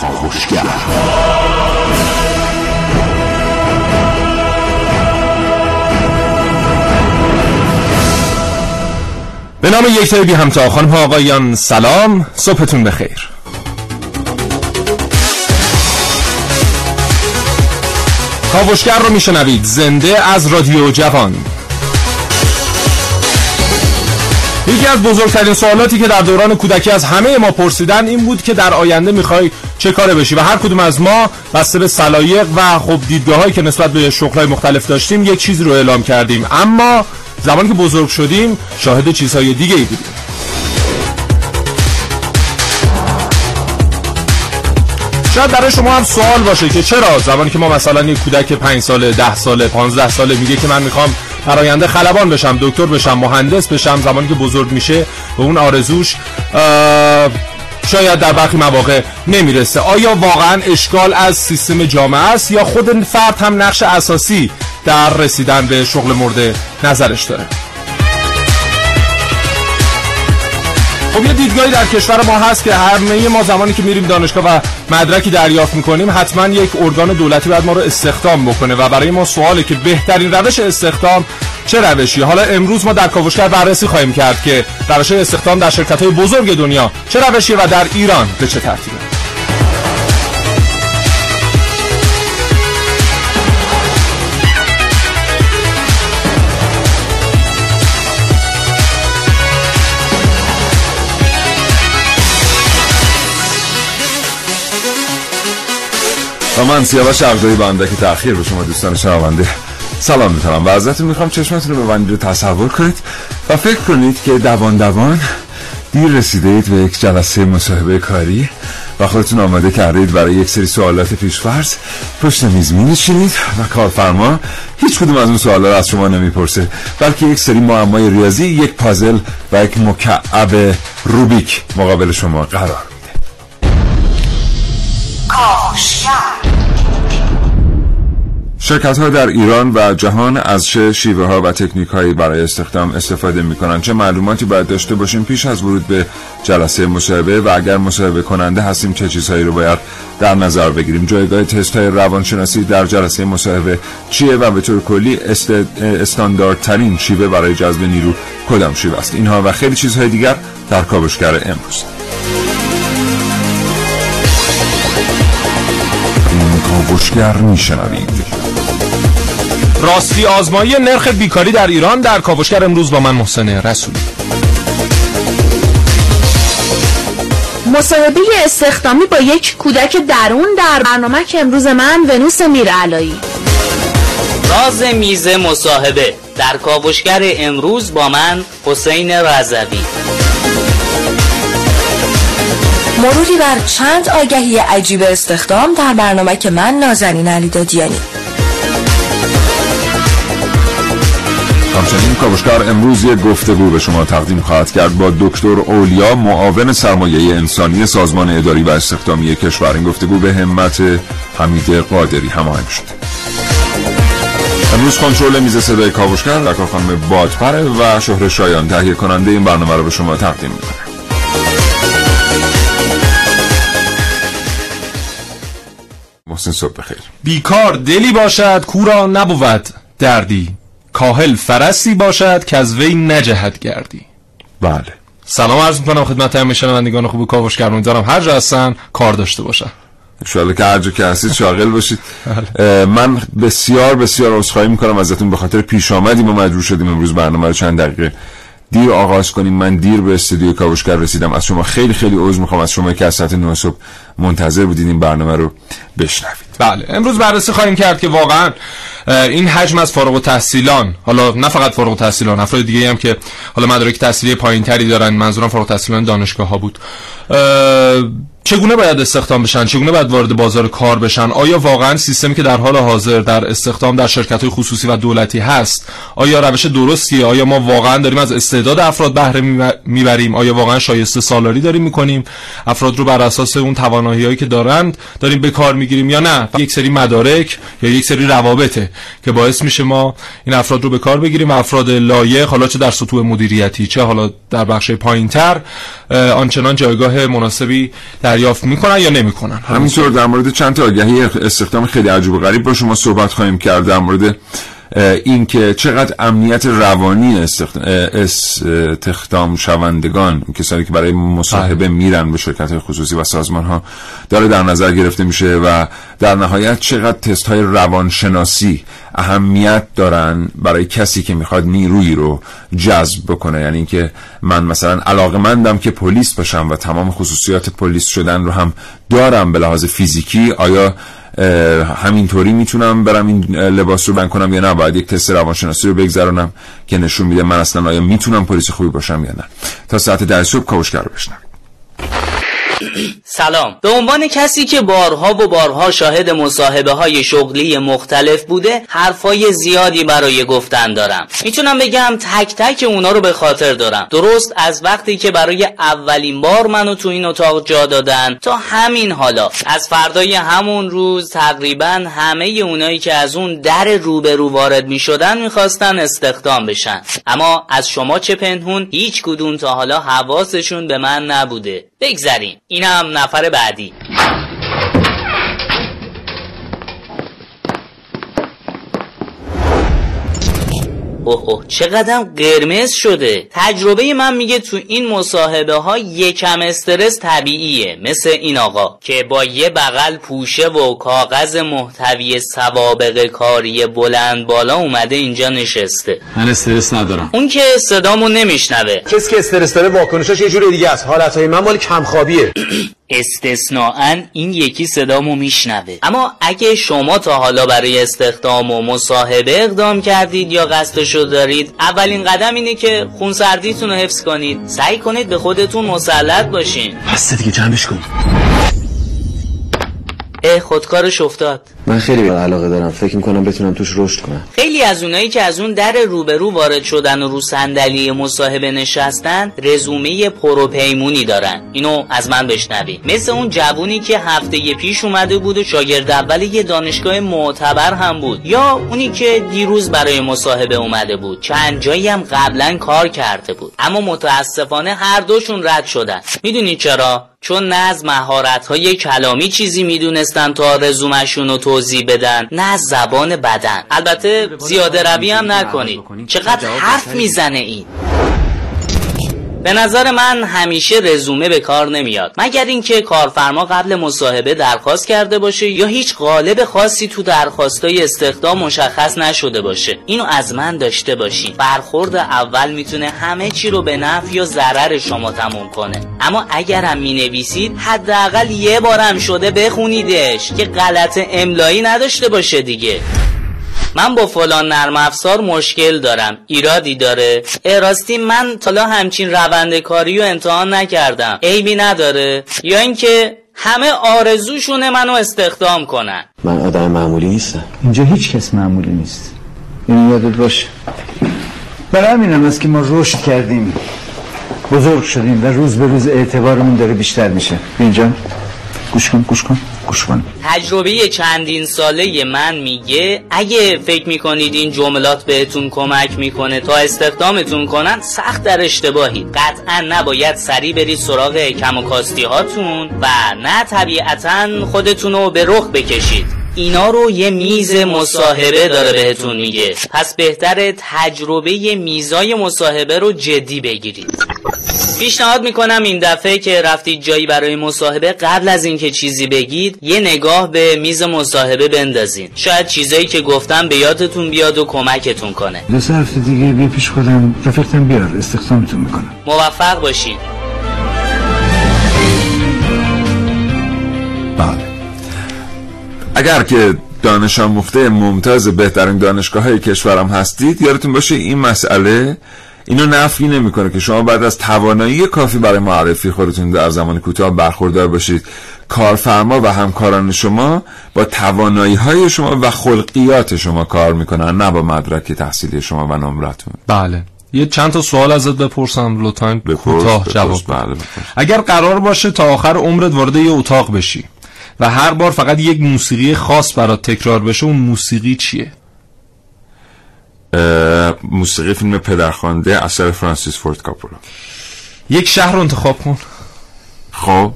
کاوشگر به نام یک بی همتا خانم آقایان سلام صبحتون بخیر. کاوشگر رو میشنوید زنده از رادیو جوان. یکی از بزرگترین سوالاتی که در دوران کودکی از همه ما پرسیدن این بود که در آینده می‌خوای چه کاره بشی و هر کدوم از ما بسته به سلایق و خب دیدگاه هایی که نسبت به شغلهای مختلف داشتیم یک چیزی رو اعلام کردیم. اما زمانی که بزرگ شدیم شاهد چیزهای دیگه ای بودیم. شاید برای شما هم سوال باشه که چرا زمانی که ما مثلا یک کودک 5 ساله 10 ساله 15 ساله میگه که من می‌خوام در آینده خلبان بشم دکتر بشم مهندس بشم زمانی که بزرگ میشه به اون آرزوش شاید در برخی مواقع نمی‌رسه. آیا واقعا اشکال از سیستم جامعه است یا خود فرد هم نقش اساسی در رسیدن به شغل مورد نظرش داره؟ خب یه دیدگاهی در کشور ما هست که همه ما زمانی که میریم دانشگاه و مدرکی دریافت می‌کنیم حتما یک ارگان دولتی باید ما رو استخدام بکنه و برای ما سواله که بهترین روش استخدام چه روشی حالا امروز ما در کاوشگر بررسی خواهیم کرد که روش استخدام در شرکت های بزرگ دنیا چه روشیه و در ایران به چه ترتیبه. من سیاوش عبدایی بنده که تأخیر به شما دوستان شنونده. سلام می‌تونم و ازتون می‌خوام چشمتون رو ببندید رو تصور کنید و فکر کنید که دوان دوان دیر رسیده به یک جلسه مصاحبه کاری و خودتون آماده کردید برای یک سری سوالات پیشفرض. پشت میز می نشینید و کارفرما هیچ کدوم از اون سوالا از شما نمی‌پرسه بلکه یک سری معمای ریاضی یک پازل و یک مکعب روبیک مقابل شما قرار میده. شرکت ها در ایران و جهان از چه شیوه ها و تکنیک هایی برای استخدام استفاده می کنند چه معلوماتی باید داشته باشیم پیش از ورود به جلسه مصاحبه؟ و اگر مصاحبه کننده هستیم چه چیزهایی رو باید در نظر بگیریم؟ جایگاه تست های روانشناسی در جلسه مصاحبه چیه و به طور کلی است... استانداردترین شیوه برای جذب نیرو کدام شیوه است؟ اینها و خیلی چیزهای دیگر در کاوشگر امروز. کاوشگر میشنوید. راستی آزمایی نرخ بیکاری در ایران در کاوشگر امروز با من محسن رسولی. مصاحبه استخدامی با یک کودک درون در برنامه که امروز من ونوس میرعلایی. راز میز مصاحبه در کاوشگر امروز با من حسین رضوی. مروری بر چند آگهی عجیب استخدام در برنامه که من نازنین علی دادیانی همچنین کاوشگر امروز یک گفتگو به شما تقدیم خواهد کرد با دکتر اولیا معاون سرمایه انسانی سازمان اداری و استخدامی کشور. این گفتگو به همت حمید قادری هماهنگ شد امروز کنترل میز صدای کاوشگر در خانم بادپره و شهر شایان تهیه کننده این برنامه رو به شما تقدیم می‌کنه. محسن صبح بخیر. بیکار دلی باشد کورا نبود دردی. کاهل فرستی باشد که از وی نجهد گردی. بله. سلام عرض می‌کنم خدمت همه شنوندگان خوب کاوشگر امیدوارم هر جا هستن کار داشته باشن. انشاءالله که هر جا که هستید شاغل باشید. من بسیار بسیار عذرخواهی می‌کنم ازتون به خاطر پیش آمدیم و مجبور شدیم امروز برنامه رو چند دقیقه دیر آغاز کنیم. من دیر به استودیو کاوشگر رسیدم. از شما خیلی خیلی عذر می‌خوام. از شما که از ساعت 9 صبح منتظر بودین این برنامه رو بشنوید. بله. امروز بررسی خواهیم کرد که واقعا این حجم از فارغ التحصیلان حالا نه فقط فارغ التحصیلان افراد دیگه هم که حالا مدارک تحصیلی پایینتری دارن منظورم فارغ التحصیلان دانشگاه ها بود چگونه باید استخدام بشن؟ چگونه باید وارد بازار کار بشن؟ آیا واقعا سیستمی که در حال حاضر در استخدام در شرکت های خصوصی و دولتی هست آیا روش درستیه؟ آیا ما واقعا داریم از استعداد افراد بهره می‌بریم؟ آیا واقعا شایسته سالاری داریم می‌کنیم؟ افراد رو بر اساس اون توانایی که دارند داریم به کار می‌گیریم یا نه؟ یک سری مدارک یا یک سری روابطه که باعث میشه ما این افراد رو به کار بگیریم. و افراد لایق حالا چه در سطوح مدیریتی چه حالا در بخش پایینتر آنچنان جایگاه مناسبی در دریافت می‌کنن یا نمی‌کنن. همینطور در مورد چند تا آگهی استخدام خیلی عجیب و غریب با شما صحبت خواهیم کرد در مورد این که چقدر امنیت روانی استخدام شوندگان کسانی که برای مصاحبه بله. میرن به شرکت خصوصی و سازمان ها داره در نظر گرفته میشه و در نهایت چقدر تست های روانشناسی اهمیت دارن برای کسی که می‌خواد نیرویی رو جذب بکنه یعنی اینکه من مثلا علاقمندم که پلیس باشم و تمام خصوصیات پلیس شدن رو هم دارم به لحاظ فیزیکی آیا همینطوری می‌تونم برم این لباس رو بند کنم یا نه؟ باید یک تست روانشناسی رو بگذرانم که نشون میده من اصلا آیا می‌تونم پلیس خوبی باشم یا نه. تا ساعت ده صبح کاوشگر رو بشنم سلام. به عنوان کسی که بارها و بارها شاهد مصاحبه های شغلی مختلف بوده حرفای زیادی برای گفتن دارم. می‌تونم بگم تک تک اونا رو به خاطر دارم. درست از وقتی که برای اولین بار منو تو این اتاق جا دادن تا همین حالا. از فردای همون روز تقریبا همه اونایی که از اون در روبرو وارد می‌شدن می‌خواستن استخدام بشن. اما از شما چه پنهون هیچ کدوم تا حالا حواسشون به من نبوده. بگذریم. اینم نفر بعدی. اوه چقدر قرمز شده. تجربه من میگه تو این مصاحبه ها یکم استرس طبیعیه. مثل این آقا که با یه بغل پوشه و کاغذ محتوی سوابق کاری بلند بالا اومده اینجا نشسته. من استرس ندارم. اون که صدامو نمیشنوه. کسی که استرس داره واکنشش یه جور دیگه است. حالتهای من مال کمخوابیه. استثناعا این یکی صدامو میشنوه. اما اگه شما تا حالا برای استخدام و مصاحبه اقدام کردید یا قصدشو دارید اولین قدم اینه که خونسردیتون رو حفظ کنید. سعی کنید به خودتون مسلط باشین. پس دیگه جمعش کن. اه خودکارش افتاد. من خیلی علاقه دارم. فکر می‌کنم بتونم توش رشد کنم. خیلی از اونایی که از اون در روبرو وارد شدن و رو صندلی مصاحبه نشستن رزومه پروپیمونی دارن. اینو از من بشنوی. مثل اون جوونی که هفته پیش اومده بود و شاگرد اول یه دانشگاه معتبر هم بود. یا اونی که دیروز برای مصاحبه اومده بود. چند جایی هم قبلا کار کرده بود. اما متاسفانه هر دوشون رد شدن. می‌دونی چرا؟ چون نه از مهارت های کلامی چیزی می‌دونستن تا رزومشون رو توضیح بدن نه از زبان بدن. البته زیاده روی هم نکنید چقدر حرف می‌زنه این؟ به نظر من همیشه رزومه به کار نمیاد. مگر اینکه کارفرما قبل مصاحبه درخواست کرده باشه یا هیچ قالب خاصی تو درخواستای استخدام مشخص نشده باشه. اینو از من داشته باشین. برخورد اول می‌تونه همه چی رو به نفع یا ضرر شما تموم کنه. اما اگرم می‌نویسید حداقل یه بارم شده بخونیدش که غلط املایی نداشته باشه دیگه. من با فلان نرم افزار مشکل دارم. ایرادی داره؟ اراستی من تالا همچین روند کاری رو امتحان نکردم. عیبی نداره؟ یا اینکه همه آرزوشونه منو استخدام کنن. من آدم معمولی نیستم. اینجا هیچ کس معمولی نیست. این یادت باشه. برای همین است که ما رشد کردیم. بزرگ شدیم و روز به روز اعتبارمون داره بیشتر میشه. اینجا گوش کن گوش کن. گوش کن. تجربه چندین ساله من میگه اگه فکر می‌کنید این جملات بهتون کمک می‌کنه تا استخدامتون کنن سخت در اشتباهی. قطعا نباید سری برید سراغ کم و کاستی هاتون و نه طبیعتا خودتون رو به رخ بکشید. اینا رو یه میز مصاحبه داره بهتون میگه. پس بهتر تجربه میزای مصاحبه رو جدی بگیرید. پیشنهاد می‌کنم این دفعه که رفتید جایی برای مصاحبه قبل از اینکه چیزی بگید یه نگاه به میز مصاحبه بندازین. شاید چیزایی که گفتم به یادتون بیاد و کمکتون کنه. دو سه دیگه بیا پیش خودم. رفیقتم بیار استخدامتون می‌کنم. موفق باشید اگر که دانش آموخته ممتاز بهترین دانشگاه های کشورم هستید یادتون باشه این مسئله اینو نفی نمی‌کنه که شما بعد از توانایی کافی برای معرفی خودتون در زمان کوتاه برخوردار باشید. کارفرما و همکاران شما با توانایی های شما و خلقیات شما کار می‌کنن نه با مدرک تحصیلی شما و نمرتون. بله. یه چند تا سوال ازت بپرسم لطفا کوتاه جواب بله اگر قرار باشه تا آخر عمرت وارد یه اتاق بشی و هر بار فقط یک موسیقی خاص برات تکرار بشه اون موسیقی چیه؟ موسیقی فیلم پدرخوانده اثر فرانسیس فورد کاپولا. یک شهر رو انتخاب کن. خب.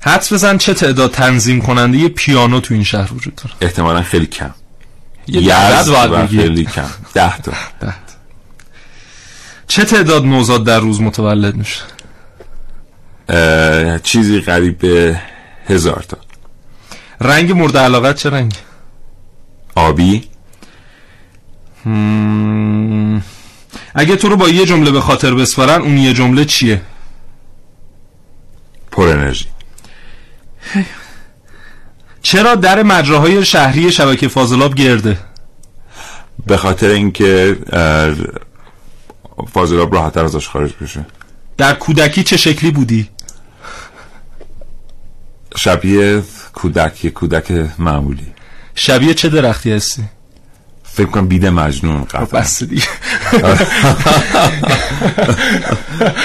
حدس بزن چه تعداد تنظیم کننده پیانو تو این شهر وجود داره؟ احتمالا خیلی کم. یه عدد. خیلی کم. ده تا. چه تعداد نوزاد در روز متولد میشه؟ چیزی قریب به هزار تا. رنگ مورد علاقت چه رنگ؟ آبی. مم. اگه تو رو با یه جمله به خاطر بسپارن اون یه جمله چیه؟ پر انرژی. چرا در مجراهای شهری شبکه فاضلاب گرده؟ به خاطر اینکه فاضلاب راحتتر ازش خارج بشه. در کودکی چه شکلی بودی؟ شبیه کودک یه کودک معمولی. شبیه چه درختی هستی؟ فکر کنم بیده مجنون قطعا. بس دیگه.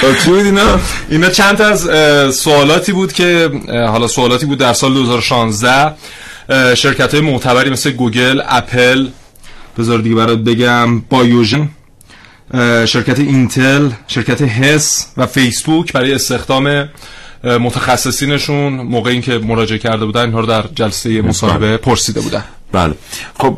خب چی بود اینا؟ اینا چند تا از سوالاتی بود که حالا سوالاتی بود در سال 2016 شرکت های معتبری مثل گوگل اپل بذار دیگه برات بگم Biogen شرکت اینتل شرکت هس و فیسبوک برای استخدام متخصصینشون موقع اینکه مراجعه کرده بودن اینها رو در جلسه مصاحبه پرسیده بودن. بله خب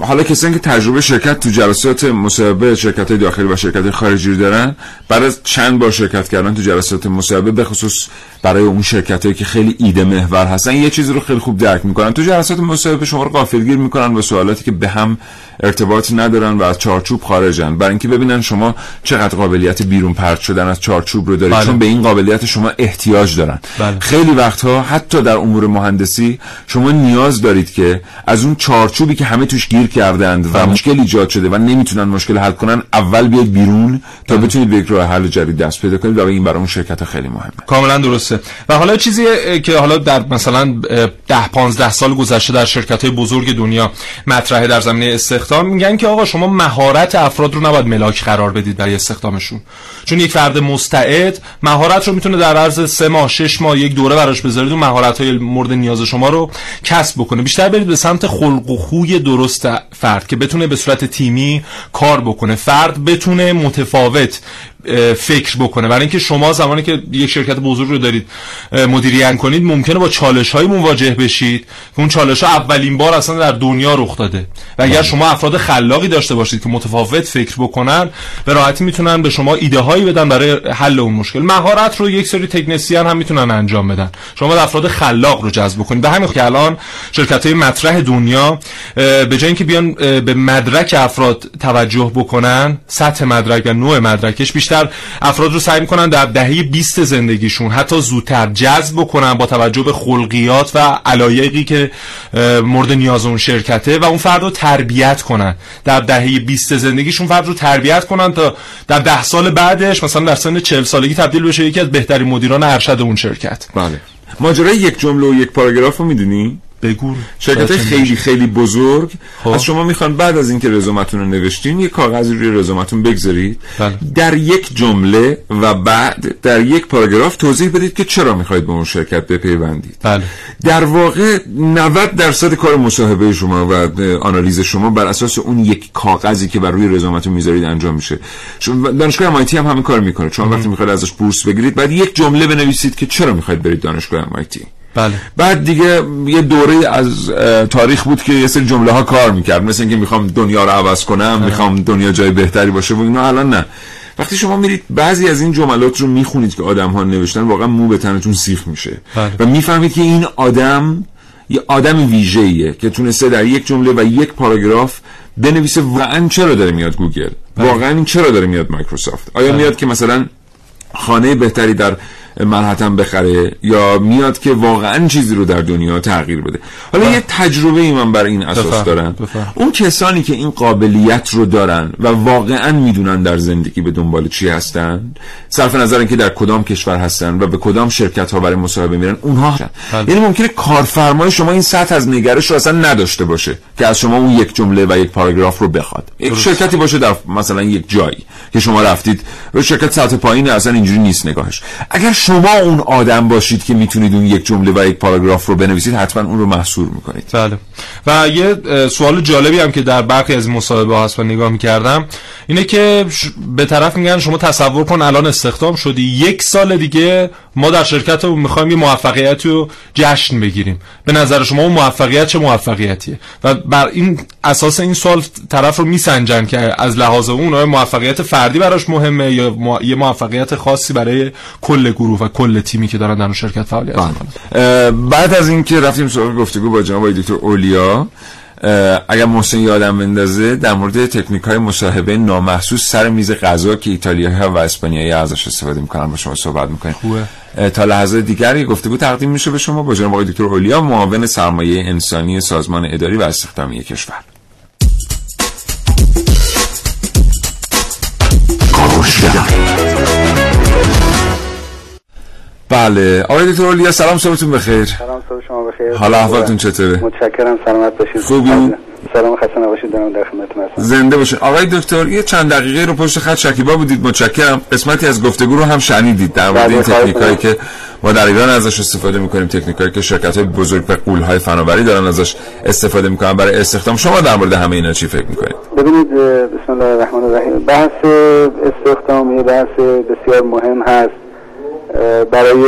حالا کسانی که تجربه شرکت تو جلسات مصاحبه شرکت داخلی و شرکت خارجی رو دارن بعد از چند بار شرکت کردن تو جلسات مصاحبه به خصوص برای اون شرکت هایی که خیلی ایده محور هستن یه چیزی رو خیلی خوب درک می‌کنن تو جلسات مصاحبه شما رو غافلگیر می‌کنن با سوالاتی که به هم ارتباطی ندارن و از چارچوب خارجن برای اینکه ببینن شما چقدر قابلیت بیرون پرت شدن از چارچوب رو دارید بله. چون به این قابلیت شما احتیاج دارن بله. خیلی وقتها حتی در امور مهندسی شما نیاز دارید که از اون چارچوبی که همه توش گیر کردند و مشکل ایجاد شده و نمی‌تونن مشکل حل کنن اول بیاید بیرون تا بتونید به یک راه حل جدید دست پیدا کنید و این برای اون شرکت خیلی مهمه. کاملا درسته. و حالا چیزی که حالا در مثلا اه، ده پانزده سال گذشته در شرکت های بزرگ دنیا مطرحه در زمینه استخدام میگن که آقا شما مهارت افراد رو نباید ملاک قرار بدید برای استخدامشون. چون یک فرد مستعد مهارت رو می‌تونه در عرض سه ماه شش ماه یک دوره براش بذارید و مهارت های مورد نیاز شما رو کسب بکنه. بیشتر برید به سمت خلق و خوی درست فرد که بتونه به صورت تیمی کار بکنه. فرد بتونه متفاوت فکر بکنه. برای اینکه شما زمانی که یک شرکت بزرگ رو دارید مدیریت کنید ممکنه با چالش های مواجه بشید که اون چالش ها اولین بار اصلا در دنیا رخ داده. و اگر شما افراد خلاقی داشته باشید که متفاوت فکر بکنن به راحتی می‌تونن به شما ایده هایی بدن برای حل اون مشکل. مهارت رو یک سری تکنسیان هم می‌تونن انجام بدن. شما افراد خلاق رو جذب بکنید. به همین که الان شرکت های مطرح دنیا به جای اینکه بیان به مدرک افراد توجه بکنن سطح مدرک و نوع مدرکش بیشتر افراد رو سعی می‌کنن در دهه 20 زندگیشون حتی زودتر جذب بکنن با توجه به خلقیات و علایقی که مورد نیاز اون شرکته و اون فرد رو تربیت کنن. در دهه 20 زندگیشون فرد رو تربیت کنن تا در ده سال بعدش مثلا در سن 40 سالگی تبدیل بشه یکی از بهترین مدیران ارشد اون شرکت. بله. ماجرای یک جمله و یک پاراگراف رو می‌دونی؟ بگو. شرکت خیلی خیلی بزرگ. خب. از شما می‌خوان بعد از اینکه رزومتون رو نوشتین یک کاغذی روی رزومتون بگذارید. بله. در یک جمله و بعد در یک پاراگراف توضیح بدید که چرا می‌خواید به اون شرکت بپیوندید. بله. در واقع 90 درصد کار مصاحبه شما و آنالیز شما بر اساس اون یک کاغذی که بر روی رزومتون می‌ذارید انجام میشه. دانشگاه MIT هم همین کار می‌کنه. چون وقتی می‌خواید ازش بورس بگیرید بعد یک جمله بنویسید که چرا می‌خواید برید دانشگاه MIT بله. بعد دیگه یه دوره از تاریخ بود که یه سری جمله ها کار می‌کرد. مثل اینکه می‌خوام دنیا رو عوض کنم می‌خوام دنیا جای بهتری باشه و اینا الان نه. وقتی شما میرید بعضی از این جملات رو می‌خونید که آدم ها نوشتن واقعا مو به تنتون سیخ میشه. بله. و می‌فهمید که این آدم یه آدم ویژه‌ایه که تونسته در یک جمله و یک پاراگراف بنویسه واقعا چرا داره میاد گوگل. واقعا این چرا داره میاد مایکروسافت. آیا میاد که مثلا خانه بهتری در منحتن بخره یا میاد که واقعا چیزی رو در دنیا تغییر بده. حالا یه تجربه ای من بر این اساس بفرم، دارم. بفرم. اون کسانی که این قابلیت رو دارن و واقعا می‌دونن در زندگی به دنبال چی هستن صرف نظر اینکه در کدام کشور هستن و به کدام شرکت ها برای مصاحبه میرن اونها هستن. بله. یعنی ممکنه کارفرمای شما این سطح از نگرش رو اصلا نداشته باشه که از شما اون یک جمله و یک پاراگراف رو بخواد. یک شرکتی باشه در مثلا یک جایی که شما رفتید و شرکت سطح پایین اصلا اینجوری نیست نگاهش. اگر شما اون آدم باشید که می‌تونید اون یک جمله و یک پاراگراف رو بنویسید حتما اون رو محصور می‌کنید. بله. و یه سوال جالبی هم که در برخی از مصاحبه هست و نگاه می‌کردم اینه که به طرف میگن شما تصور کن الان استخدام شدی یک سال دیگه ما در شرکت رو می‌خوایم یه موفقیت رو جشن بگیریم. به نظر شما اون موفقیت چه موفقیتیه؟ و بر این اساس این سوال طرف رو میسنجن که از لحاظ اون موفقیت فردی براش مهمه یا. یه موفقیت خاصی برای کل گروه؟ و کل تیمی که دارن در اون شرکت فعالیت بله. می‌کنن بعد از اینکه رفتیم سراغ گفتگو با جناب دکتر اولیا اگر محسن یادم بندازه در مورد تکنیک های مصاحبه نامحسوس سر میز غذا که ایتالیایی ها و اسپانیایی ازش استفاده می‌کنن با شما صحبت می‌کنیم خوبه. تا لحظه دیگر یه گفتگو تقدیم میشه به شما با جناب آقای دکتر اولیا معاون سرمایه انسانی سازمان اداری و استخدامی کشور بله. آقای دکتر اولیا سلام صبحتون بخیر. سلام صبح شما بخیر. حالا احوالتون چطوره؟ متشکرم سلامت باشید خوبی؟ سلام خسته نباشید دارم در خدمتتون هستم. زنده باشین. آقای دکتر یه چند دقیقه رو پشت خط شکیبا بودید متشکرم. قسمتی از گفتگو رو هم شنیدید در مورد این بله، خواهش تکنیکایی. که ما در ایران ازش استفاده می‌کنیم تکنیکایی که شرکت های بزرگ و قولهای فناوری دارن ازش استفاده می‌کنن برای استخدام. شما در مورد همه اینا چی فکر می‌کنید؟ ببینید بسم الله الرحمن الرحیم. بحث استخدام یه بحث بسیار مهم هست. برای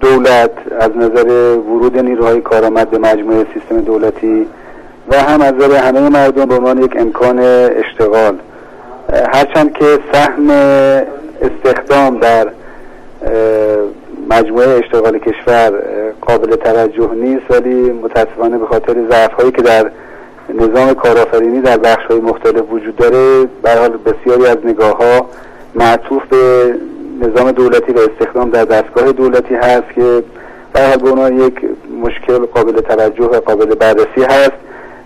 دولت از نظر ورود نیروهای کارآمد به مجموعه سیستم دولتی و هم از نظر همه مردم به عنوان یک امکان اشتغال. هرچند که سهم استخدام در مجموعه اشتغال کشور قابل توجه نیست ولی متاسفانه به خاطر ضعف هایی که در نظام کارآفرینی در بخش های مختلف وجود داره به حال بسیاری از نگاه ها معطوف به نظام دولتی و استخدام در دستگاه دولتی هست که حال به عنوان یک مشکل قابل توجه و قابل بررسی هست.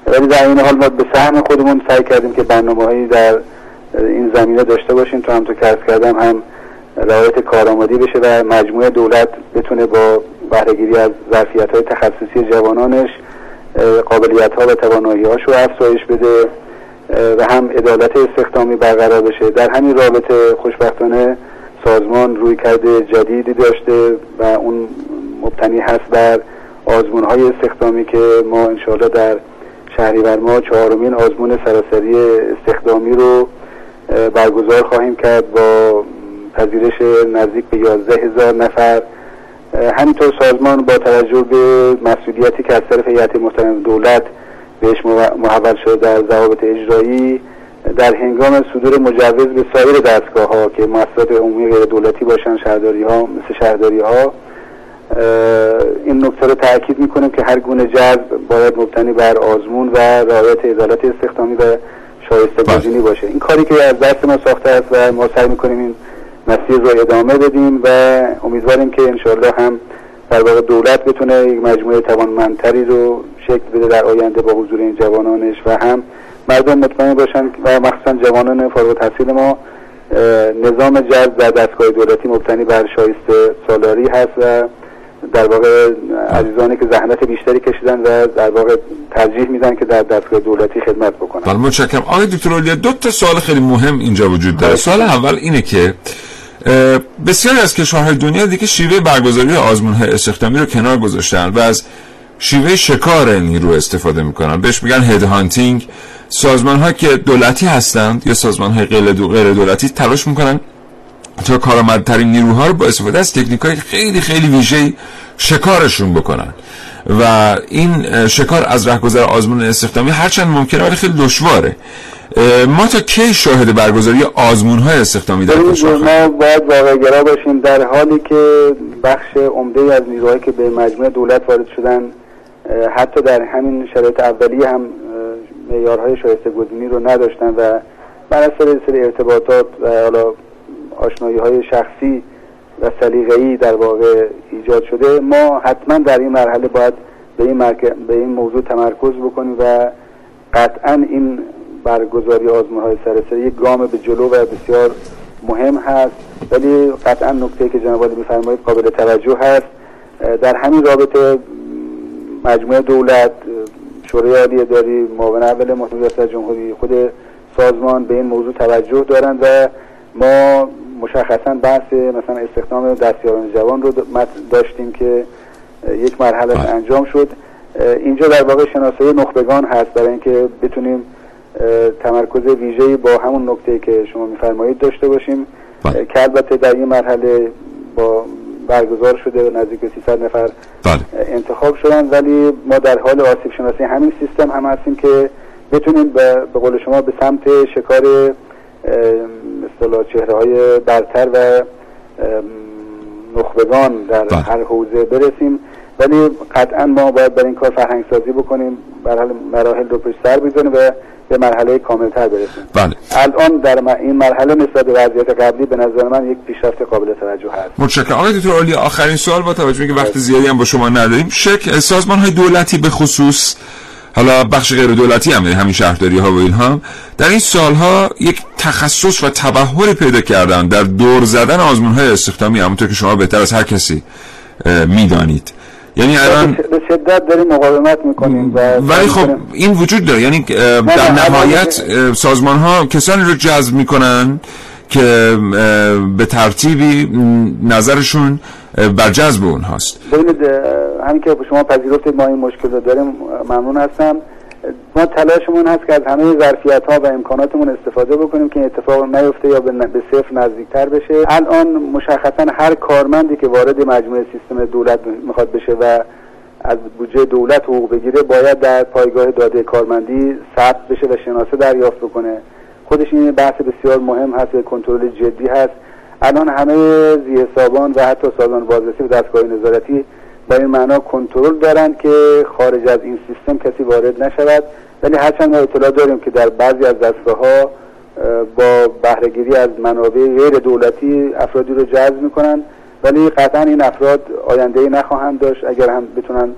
ولی در این حال ما به سهم خودمون سعی کردیم که برنامه هایی در این زمینه داشته باشیم. تا همطور که کردم هم رعایت کارآمدی بشه و مجموعه دولت بتونه با بهرهگیری از ظرفیت های تخصصی جوانانش قابلیت ها و توانایی هاش رو افزایش بده و هم عدالت استخدامی برقرار بشه. در همین رابطه خوشبختانه سازمان روی کرده جدیدی داشته و اون مبتنی هست بر آزمون های استخدامی که ما انشاءالله در شهریور ماه چهارمین آزمون سراسری استخدامی رو برگزار خواهیم کرد با پذیرش نزدیک به 11 هزار نفر. همینطور سازمان با توجه به مسئولیتی که از طرف هیئت محترم دولت بهش محول شده در ضوابط اجرایی در هنگام صدور مجوز به سایر دستگاه ها که مؤسسات عمومی غیر دولتی باشن شهرداری ها مثل شهرداری ها این نکته رو تاکید می‌کنیم که هر گونه جذب باید مبتنی بر آزمون و رعایت عدالت استخدامی و شایسته بله. گزینی باشه این کاری که از دست ما ساخته است و ما سعی می‌کنیم این مسیر رو ادامه بدیم و امیدواریم که انشاءالله هم در واقع دولت بتونه یک مجموعه توانمندتری رو شکل بده در آینده با حضور این جوانانش و هم مردم مطمئن باشن و مخصوصا جوانان فارغ التحصیل ما نظام جذب در دستگاه دولتی مبتنی بر شایسته سالاری هست و در واقع عزیزانی که زحمت بیشتری کشیدن و در واقع ترجیح میدن که در دستگاه دولتی خدمت بکنن. بله متشکرم. آقای دکتر اولیا دو تا سوال خیلی مهم اینجا وجود داره. سوال اول اینه که بسیاری از کشورهای دنیا دیگه شیوه برگزاری آزمون های استخدامی رو کنار گذاشتن و از شیوه شکار نیرو استفاده می‌کنن. بهش میگن هد هانتینگ سازمان ها که دولتی هستند یا سازمان های غیر دو- غیر دولتی تلاش می‌کنن تا کارآمدترین نیروها رو با استفاده از تکنیک های خیلی خیلی ویژه شکارشون بکنن. و این شکار از رهگذر آزمون استخدامی هرچند ممکنه ولی خیلی دشواره. ما تا کی شاهد برگزاری آزمون های استخدامی در؟ ما باید واقع گرا باشیم در حالی که بخش عمده از نیروهایی که به مجموعه دولت وارد شدن حتی در همین شرایط اولیه هم معیارهای شایسته گزینی رو نداشتن و بر اثر سری ارتباطات و حالا آشنایی های شخصی و سلیقه‌ای در واقع ایجاد شده. ما حتما در این مرحله باید به این, به این موضوع تمرکز بکنیم و قطعا این برگزاری آزمون های سراسری یک گام به جلو و بسیار مهم هست. ولی قطعا نکته که جناب عالی میفرمایید قابل توجه هست. در همین رابطه مجموعه دولت شورای عالی اداری معاون اول محتوی ریاست جمهوری خود سازمان به این موضوع توجه دارند و ما مشخصا بحث مثلا استخدام دستیاران جوان رو داشتیم که یک مرحله بله. انجام شد اینجا در واقع شناسایی نخبگان هست برای اینکه بتونیم تمرکز ویژه‌ای با همون نکته که شما میفرمایید داشته باشیم بله. که البته در این مرحله با برگزار شده و نزدیک به 300 نفر بله. انتخاب شدن. ولی ما در حال آسیب شناسی همین سیستم هم هستیم که بتونیم به به قول شما به سمت شکار اصطلاح چهره های برتر و نخبگان در بله. هر حوزه برسیم. ولی قطعا ما باید برای این کار فرهنگ سازی بکنیم مراحل مراحل رو پشت سر بگذاریم و به مرحله کاملتر برسیم. بله. الان در این مرحله نسبت به وضعیت قبلی به نظر من یک پیشرفت قابل توجه هست. متشکرم. آقای دکتر عالی آخرین سوال با توجه به که وقت زیادی هم با شما نداریم. شک سازمان های دولتی به خصوص حالا بخش غیر دولتی هم یعنی همین شهرداری ها و اینها در این سالها یک تخصص و تبهری پیدا کردن در دور زدن آزمون های استخدامی همونطور که شما بهتر از هر کسی می‌دانید. یعنی الان به شدت داریم مقاومت می‌کنیم ولی خب این وجود داره. یعنی در نه، نهایت سازمان ها کسانی رو جذب می‌کنن که به ترتیبی نظرشون بر جذب اونهاست. ببینید همین که شما پذیرفتید ما این مشکل رو داریم ممنون هستم. ما تلاشمون هست که از همه ظرفیت ها و امکاناتمون استفاده بکنیم که این اتفاق نیفته یا به صفر نزدیکتر بشه. الان مشخصا هر کارمندی که وارد مجموعه سیستم دولت می‌خواد بشه و از بودجه دولت حقوق بگیره باید در پایگاه داده کارمندی ثبت بشه و شناسه دریافت بکنه. خودش این بحث بسیار مهم هست و کنترل جدی هست. الان همه زیرسابان و حتی سازمان بازرسی و دستگاه نظارتی با این معنا کنترل دارند که خارج از این سیستم کسی وارد نشود. ولی هرچند ما اطلاع داریم که در بعضی از دسته ها با بهرهگیری از منابع غیر دولتی افرادی رو جذب می‌کنن. ولی قطعا این افراد آینده ای نخواهند داشت اگر هم بتونن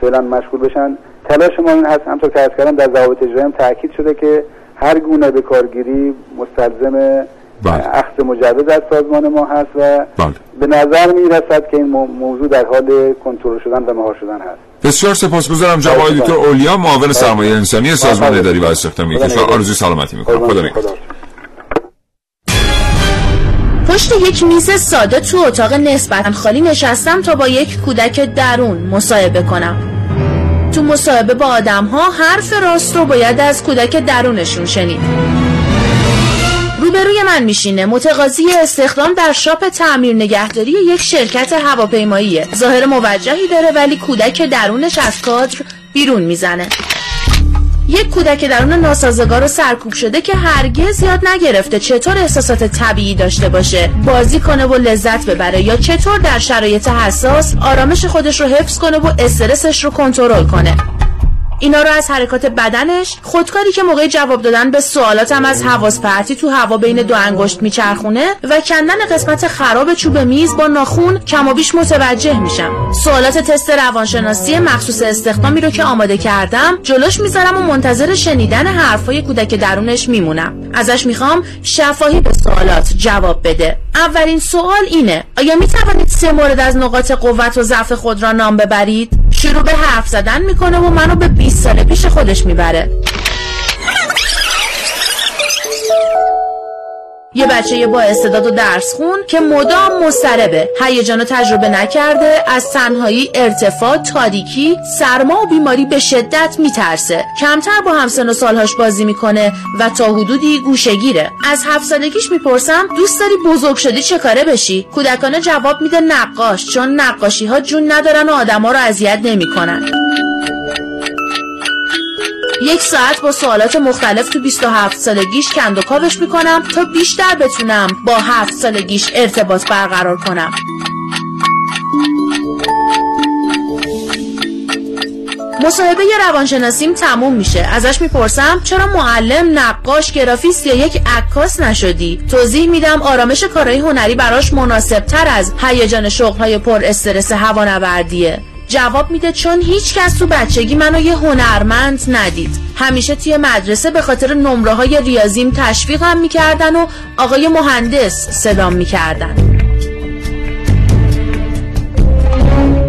فعلا مشغول بشن. تلاش ما این هست همطور که کردم در ضوابط اجرایی هم تاکید شده که هر گونه به کارگیری مستلزم بله. اخذ مجوز از سازمان ما هست و بله. به نظر می رسد که این مو- موضوع در حال کنترل شدن و مهار شدن هست. بسیار سپاسگزارم جناب آقای دکتر اولیا معاون سرمایه انسانی سازمان اداری و استخدامی خدا کشور. آرزوی سلامتی می‌کنم. خدا خدا نگهدار. پشت یک میز ساده تو اتاق نسبتا خالی نشستم تا با یک کودک درون مصاحبه کنم. تو مصاحبه با آدم ها حرف راست رو باید از کودک درونشون شنید. روبروی من میشینه. متقاضی استخدام در شاپ تعمیر نگهداری یک شرکت هواپیماییه. ظاهر موجهی داره ولی کودک درونش از کادر بیرون می‌زنه. یک کودک درون ناسازگار و سرکوب شده که هرگز یاد نگرفته چطور احساسات طبیعی داشته باشه. بازی کنه و لذت ببره یا چطور در شرایط حساس آرامش خودش رو حفظ کنه و استرسش رو کنترل کنه. اینا رو از حرکات بدنش خودکاری که موقع جواب دادن به سوالاتم از حواس پرتی تو هوا بین دو انگشت میچرخونه و کندن قسمت خراب چوب میز با ناخون کم و بیش متوجه میشم. سوالات تست روانشناسی مخصوص استخدامی رو که آماده کردم جلوش می‌ذارم و منتظر شنیدن حرفای کودک درونش میمونم. ازش می‌خوام شفاهی به سوالات جواب بده. اولین سوال اینه آیا می‌توانید سه مورد از نقاط قوت و ضعف خود را نام ببرید؟ شروع به حرف زدن می‌کنه و منو به 20 سال پیش خودش می‌بره. یه بچه با استعداد و درس خون که مدام مضطربه. هیجان تجربه نکرده از تنهایی ارتفاع تاریکی سرما و بیماری به شدت میترسه. کمتر با همسن و سالهاش بازی می‌کنه و تا حدودی گوشگیره از هفت سالگیش می‌پرسم دوست داری بزرگ شدی چه کاره بشی؟ کودکانه جواب میده نقاش چون نقاشی ها جون ندارن و آدما رو اذیت نمی‌کنن. یک ساعت با سوالات مختلف تو 27 سالگیش کند و کاوش می‌کنم تا بیشتر بتونم با 7 سالگیش ارتباط برقرار کنم. مصاحبه روانشناسیم تموم میشه. ازش می‌پرسم چرا معلم نقاش گرافیست یا یک عکاس نشدی؟ توضیح میدم آرامش کارهای هنری براش مناسب تر از هیجان شغلهای پر استرس هوانوردیه. جواب میده چون هیچ کس تو بچگی منو یه هنرمند ندید همیشه توی مدرسه به خاطر نمره های ریاضیم تشویقم می‌کردن و آقای مهندس صدام می‌کردن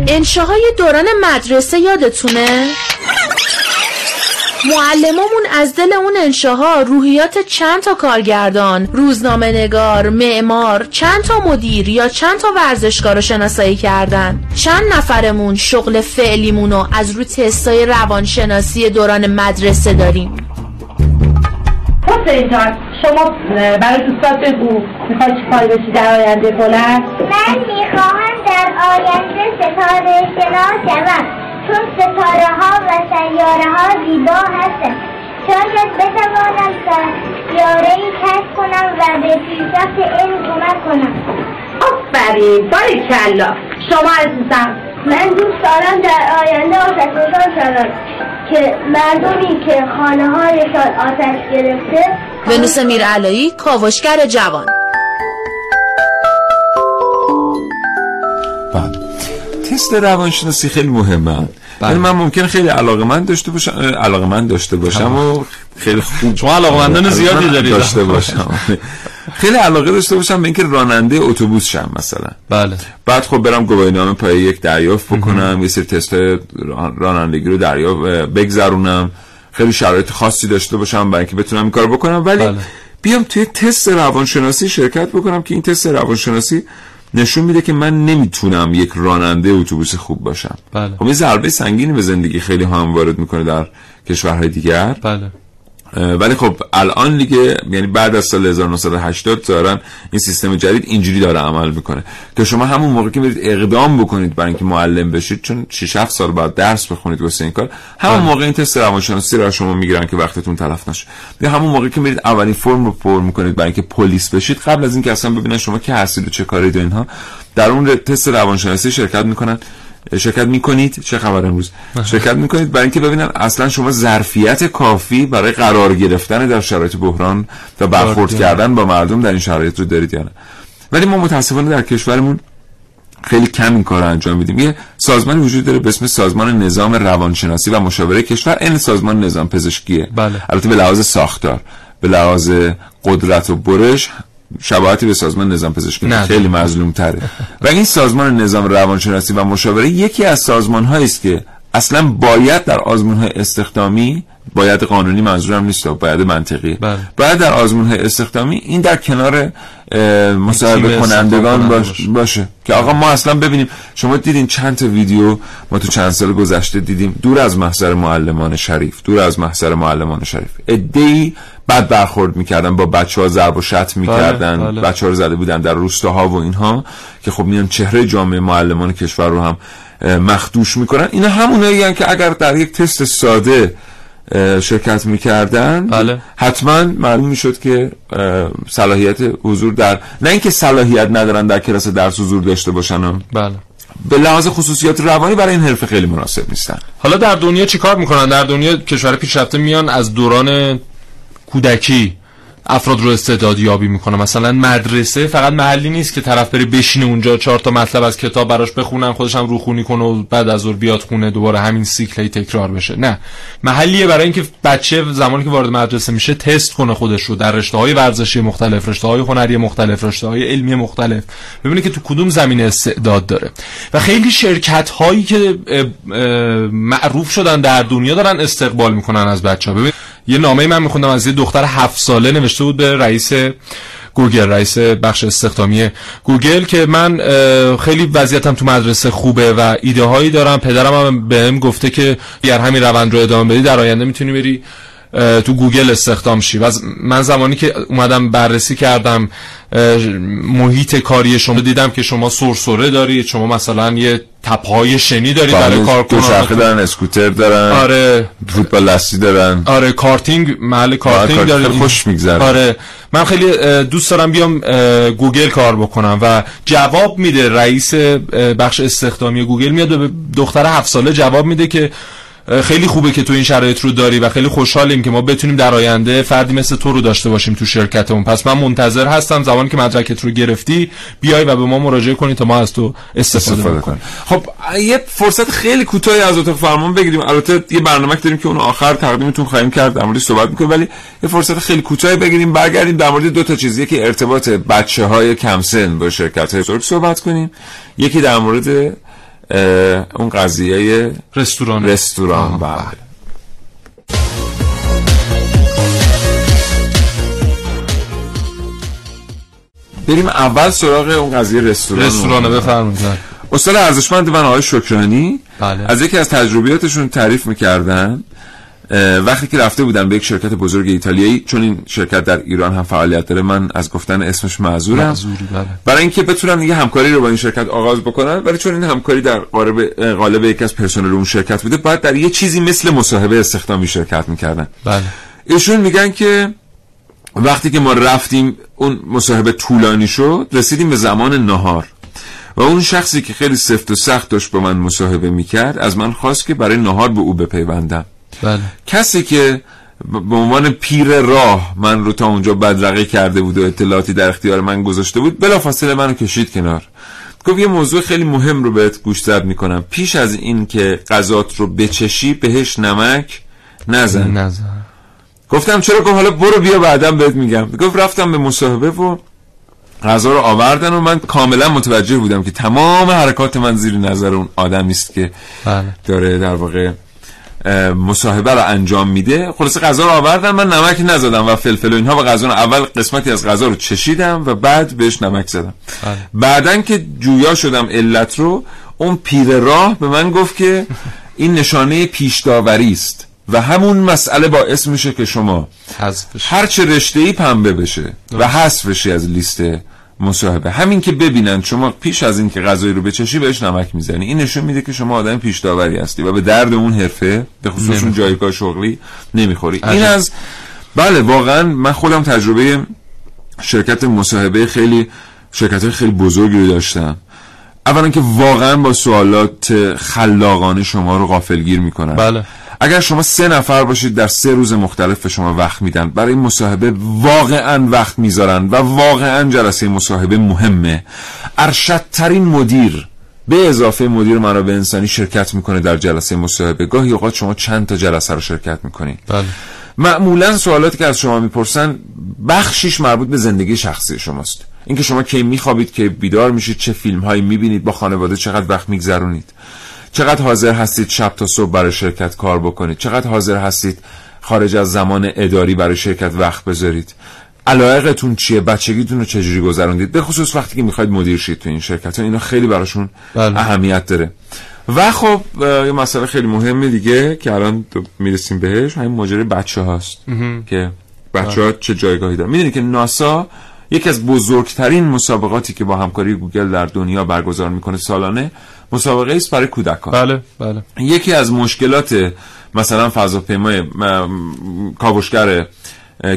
انشاهای دوران مدرسه یادتونه؟ معلمامون از دل اون انشاها روحیات چند تا کارگردان، روزنامه نگار، معمار، چند تا مدیر یا چند تا ورزشکار رو شناسایی کردن. چند نفرمون شغل فعلیمون رو از رو تستای روانشناسی دوران مدرسه داریم. حسین جان شما برای دوستات بگو می‌خوای چی کار بشی در آینده بلند؟ من می‌خواهم در آینده ستاره شناس شوم. چون ستاره ها و سیاره ها زیبا هستند. شاید بتوانم سیاره ای کشف کنم و به پیشرفت علم کمک کنم. آفرین باریکلا شما عزیزم. من دوست دارم در آینده آتشفشان شوم که مردمی که خانه هایشان آتش گرفته ونوس میرعلایی کاوشگر جوان. بله. تست روانشناسی خیلی مهمه. بله. یعنی من ممکن خیلی علاقه من داشته باشم علاقه من داشته باشم و خیلی خوب شما علاقه‌مندان زیادی من دارید. داشته باشم. خیلی علاقه داشته باشم به اینکه راننده اتوبوس شم مثلا. بله. بعد خب برم گواهینامه پای یک دریافت بکنم یه سری تست رانندگی رو دریافت بگذرونم. خیلی شرایط خاصی داشته باشم برای اینکه بتونم این کار بکنم. ولی بله. بیام توی تست روانشناسی شرکت بکنم که این تست روانشناسی نشون میده که من نمی‌تونم یک راننده اتوبوس خوب باشم. بله. خب این ضربه سنگینی به زندگی خیلی هم وارد می‌کنه در کشورهای دیگر. بله. ولی خب الان دیگه یعنی بعد از سال 1980 ظاهرا این سیستم جدید اینجوری داره عمل می‌کنه. که شما همون موقع که میرید اقدام بکنید برای اینکه معلم بشید چون 6 7 سال بعد درس بخونید واسه این کار همون موقع این تست روانشناسی رو شما می‌گیرن که وقتتون تلف نشه. یا همون موقع که میرید اولین فرم رو پر می‌کنید برای اینکه پلیس بشید قبل از اینکه اصلا ببینن شما که هستید و چه کارید و اینها در اون تست روانشناسی شرکت می‌کنن. شرکت می‌کنید؟ چه خبر امروز؟ شرکت می‌کنید؟ برای اینکه ببینن اصلا شما ظرفیت کافی برای قرار گرفتن در شرایط بحران و برخورد. کردن با مردم در این شرایط رو دارید یا نه؟ ولی ما متاسفانه در کشورمون خیلی کم این کار رو انجام میدیم. یه سازمانی وجود داره به اسم سازمان نظام روانشناسی و مشاوره کشور این سازمان نظام پزشکیه. بله. البته به لحاظ ساختار به لحاظ قدرت و برش شباهتی به سازمان نظام پزشکی نه. خیلی مظلوم تره و این سازمان نظام روانشناسی و مشاوره یکی از سازمان هایی است که اصلا باید در آزمون های استخدامی باید قانونی منظورم نیست باید منطقی. بله. باید در آزمون های استخدامی این در کنار مصاحبه کنندگان استخدام باش کننده باشه. که آقا ما اصلا ببینیم شما دیدین چند تا ویدیو ما تو چند سال گذشته دیدیم؟ دور از محضر معلمان شریف دور از محضر معلمان شریف. ادعی بد برخورد می‌کردن با بچه ها ضرب و شتم می‌کردن. بله. بچه ها رو زده بودن در روستاها و اینها که خب میان چهره جامعه معلمان کشور رو هم مخدوش می‌کنن. اینا همونایی که اگر در یک تست ساده شرکت می‌کردن بله. حتما معلوم می‌شد که صلاحیت حضور در نه اینکه صلاحیت ندارن در کلاس درس حضور داشته باشن بله. به لحاظ خصوصیات روانی برای این حرفه خیلی مناسب نیستن. حالا در دنیا چیکار می‌کنن؟ در دنیا کشور پیشرفته میان از دوران کودکی افراد رو استعدادی یابی می‌کنه. مثلا مدرسه فقط محلی نیست که طرف بره بشینه اونجا چهار تا مطلب از کتاب براش بخونن خودش هم روخونی کنه و بعد از ظهر بیاد خونه دوباره همین سیکل هی تکرار بشه. نه. محلیه برای اینکه بچه زمانی که وارد مدرسه میشه تست کنه خودش رو در رشته های ورزشی مختلف رشته های هنری مختلف رشته های علمی مختلف. ببینه که تو کدوم زمینه استعداد داره. و خیلی شرکت هایی که معروف شدن در دنیا دارن استقبال می‌کنن از بچه ببین یه نامه من میخوندم از یه دختر هفت ساله نوشته بود به رئیس گوگل رئیس بخش استخدامی گوگل که من خیلی وضعیتم تو مدرسه خوبه و ایده هایی دارم. پدرم هم بهم گفته که اگر همین روند رو ادامه بدی در آینده می‌تونی بری تو گوگل استخدام شی. و من زمانی که اومدم بررسی کردم محیط کاری شما دیدم که شما سرسره دارید شما مثلا یه تپه‌های شنی دارید برای کار دو دارن اسکوتر دارن آره. فوتبال دستی دارن. آره کارتینگ محل کارتینگ کار- دارید خیلی خوش می‌گذره. آره. من خیلی دوست دارم بیام گوگل کار بکنم و جواب میده رئیس بخش استخدامی گوگل میاد به دختر هفت ساله جواب میده که خیلی خوبه که تو این شرایط رو داری و خیلی خوشحالیم که ما بتونیم در آینده فردی مثل تو رو داشته باشیم تو شرکتمون. پس من منتظر هستم زمانی که مدرکت رو گرفتی بیای و به ما مراجعه کنی تا ما از تو استفاده, استفاده کنیم. خب یه فرصت خیلی کوتاهی از اتاق فرمان بگیریم. البته یه برنامه داریم که اون آخر تقدیمتون خواهیم کرد در موردش صحبت می‌کنیم. ولی یه فرصت خیلی کوتاهی بگیریم. برگردیم در مورد دو تا چیز یکی ارتباط بچه های کم سن با شرکت های صحبت کنیم. یکی در مورد اون قضیه رستوران. رستوران بله. بریم اول سراغ اون قضیه رستوران. رستوران بفرمایید. استاد ارزشمند من آقای شکرانی بله. از یکی از تجربیاتشون تعریف می‌کردن. وقتی که رفته بودم به یک شرکت بزرگ ایتالیایی چون این شرکت در ایران هم فعالیت داره من از گفتن اسمش معذورم. معذوری بله. برای اینکه بتونم دیگه همکاری رو با این شرکت آغاز بکنم ولی چون این همکاری در قالب قالب یکی از پرسنل اون شرکت بوده باید در یه چیزی مثل مصاحبه استخدامی شرکت می‌کردن. بله. ایشون میگن که وقتی که ما رفتیم اون مصاحبه طولانی شد رسیدیم به زمان نهار. و اون شخصی که خیلی سفت و سخت داشت با من مصاحبه می‌کرد از من خواست که برای نهار به او بپیوندم. بله. کسی که به عنوان پیر راه من رو تا اونجا بدرقه کرده بود و اطلاعاتی در اختیار من گذاشته بود بلافاصله منو کشید کنار. گفت یه موضوع خیلی مهم رو بهت گوشزد می‌کنم. پیش از این که غذات رو بچشی بهش نمک نزن. نظر گفتم چرا؟ گفت حالا برو بیا بعدم بهت میگم. گفت رفتم به مصاحبه و غذا رو آوردن و من کاملا متوجه بودم که تمام حرکات من زیر نظر اون آدمی است که بله. داره در واقع مصاحبه رو انجام میده. خلاصه غذا رو آوردن. من نمک نزدم و فلفل و اینها و غذا رو اول قسمتی از غذا رو چشیدم و بعد بهش نمک زدم. بله. بعدن که جویا شدم علت رو اون پیر راه به من گفت که این نشانه پیش داوری است و همون مسئله باعث میشه که شما هر چه رشته ای پنبه بشه و حذف بشی از لیست مصاحبه. همین که ببینن شما پیش از این که غذایی رو بچشی بهش نمک می‌زنی. این نشون میده که شما آدم پیش داوری هستی و به درد اون حرفه به خصوص اون جایگاه شغلی نمی‌خوری. این عجب. از بله واقعا من خودم تجربه شرکت مصاحبه خیلی شرکت خیلی بزرگی رو داشتم. اولا که واقعا با سوالات خلاقانه شما رو غافلگیر می‌کنن بله. اگر شما سه نفر باشید در سه روز مختلف به شما وقت میدن برای مصاحبه واقعا وقت می‌ذارن و واقعا جلسه مصاحبه مهمه. ارشدترین مدیر به اضافه مدیر منابع انسانی شرکت می‌کنه در جلسه مصاحبه. گاهی اوقات شما چند تا جلسه رو شرکت می‌کنید. بله. معمولا سوالاتی که از شما می‌پرسن بخشیش مربوط به زندگی شخصی شماست. اینکه شما کی میخوابید که بیدار میشید چه فیلم هایی می‌بینید با خانواده چقدر وقت میگذرونید. چقدر حاضر هستید شب تا صبح برای شرکت کار بکنید؟ چقدر حاضر هستید خارج از زمان اداری برای شرکت وقت بذارید؟ علایقتون چیه؟ بچگیتون رو چجوری گذروندید؟ به خصوص وقتی که می‌خواید مدیر شید تو این شرکت ها اینا خیلی براشون بله. اهمیت داره. و خب یه مسئله خیلی مهمه دیگه که الان می‌رسیم بهش همین ماجرای بچه هاست که بچه ها چه جایگاهی دارن. می‌دونی که ناسا یکی از بزرگترین مسابقاتی که با همکاری گوگل در دنیا برگزار می‌کنه سالانه مسابقه است برای کودکان. بله بله. یکی از مشکلات مثلا فضاپیمای کاوشگر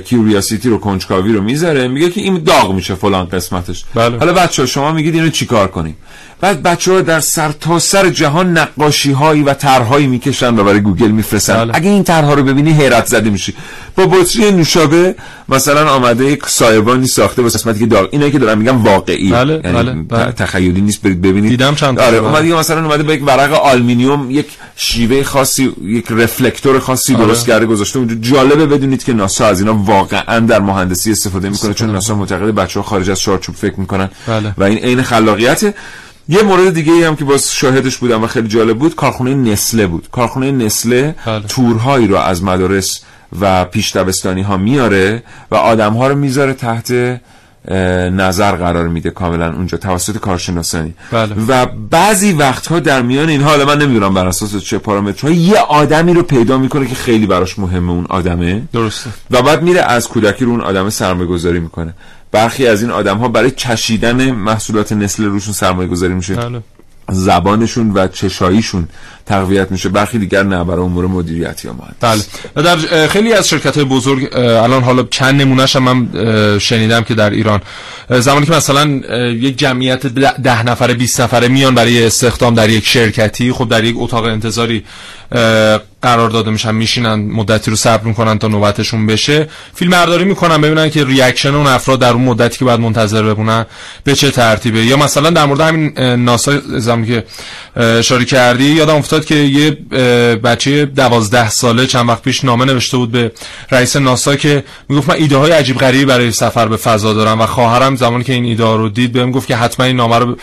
Curiosity رو کنجکاوی رو می‌ذاره میگه که این داغ میشه فلان قسمتش. بله. حالا بچه شما میگید اینو چیکار کنیم؟ بعد بچه ها در سرتاسر جهان نقاشی هایی و طرحهایی می‌کشن و برای گوگل میفرستن بله. اگه این طرحها رو ببینی حیرت زده میشی با بطری نوشابه مثلا آمده یک سایبانی ساخته واسه قسمتی که داغ اینایی که دارم میگم واقعی بله، یعنی بله، بله. تخیلی نیست برید ببینید دیدم چند تا. آره بله. اومده مثلا اومده با یک ورق آلومینیوم یک شیوه خاصی یک رفلکتور خاصی آره. درست کرده گذاشته اونجا جالبه بدونید که ناسا از اینا واقعا در مهندسی استفاده می‌کنه چون ناسا معتقد بچه‌ها خارج از چارچوب فکر می‌کنن بله. و این عین خلاقیت یه مورد دیگه ای هم که باز شاهدش بودم و خیلی جالب بود کارخونه نستله بود. کارخونه نستله بله. تورهایی رو از مدارس و پیش دبستانی ها میاره و آدم ها رو می‌ذاره تحت نظر قرار میده کاملا اونجا توسط کارشناسانی. بله. و بعضی وقتها در میان اینها حالا من نمی‌دونم بر اساس چه پارامترهایی یه آدمی رو پیدا می‌کنه که خیلی براش مهمه اون آدمه. درسته. و بعد میره از کودکی رو اون آدم سرمایه گذاری می‌کنه. برخی از این آدم ها برای چشیدن محصولات نسل روشون سرمایه گذاری میشه. بله. زبانشون و چشاییشون تقویت میشه. برخی دیگر نه برای امور مدیریتی مهندسی بله. و در خیلی از شرکت های بزرگ الان حالا چند نمونهش هم من شنیدم که در ایران. زمانی که مثلا یک جمعیت ده نفره 20 نفره میان برای استخدام در یک شرکتی خب در یک اتاق انتظاری قرار داده میشن میشینن مدتی رو صبر می‌کنن تا نوبتشون بشه. فیلم برداری می‌کنن ببینن که ریاکشن اون افراد در اون مدتی که باید منتظر بمونن به چه ترتیبه. یا مثلا در مورد همین ناسا زمانی که اشاره کردی یادم افتاد که یه بچه دوازده ساله چند وقت پیش نامه نوشته بود به رئیس ناسا که می‌گفت من ایده های عجیب غریبی برای سفر به فضا دارم و خواهرم زمانی که این ایده ها رو دید بهم گفت که حتما این نامه رو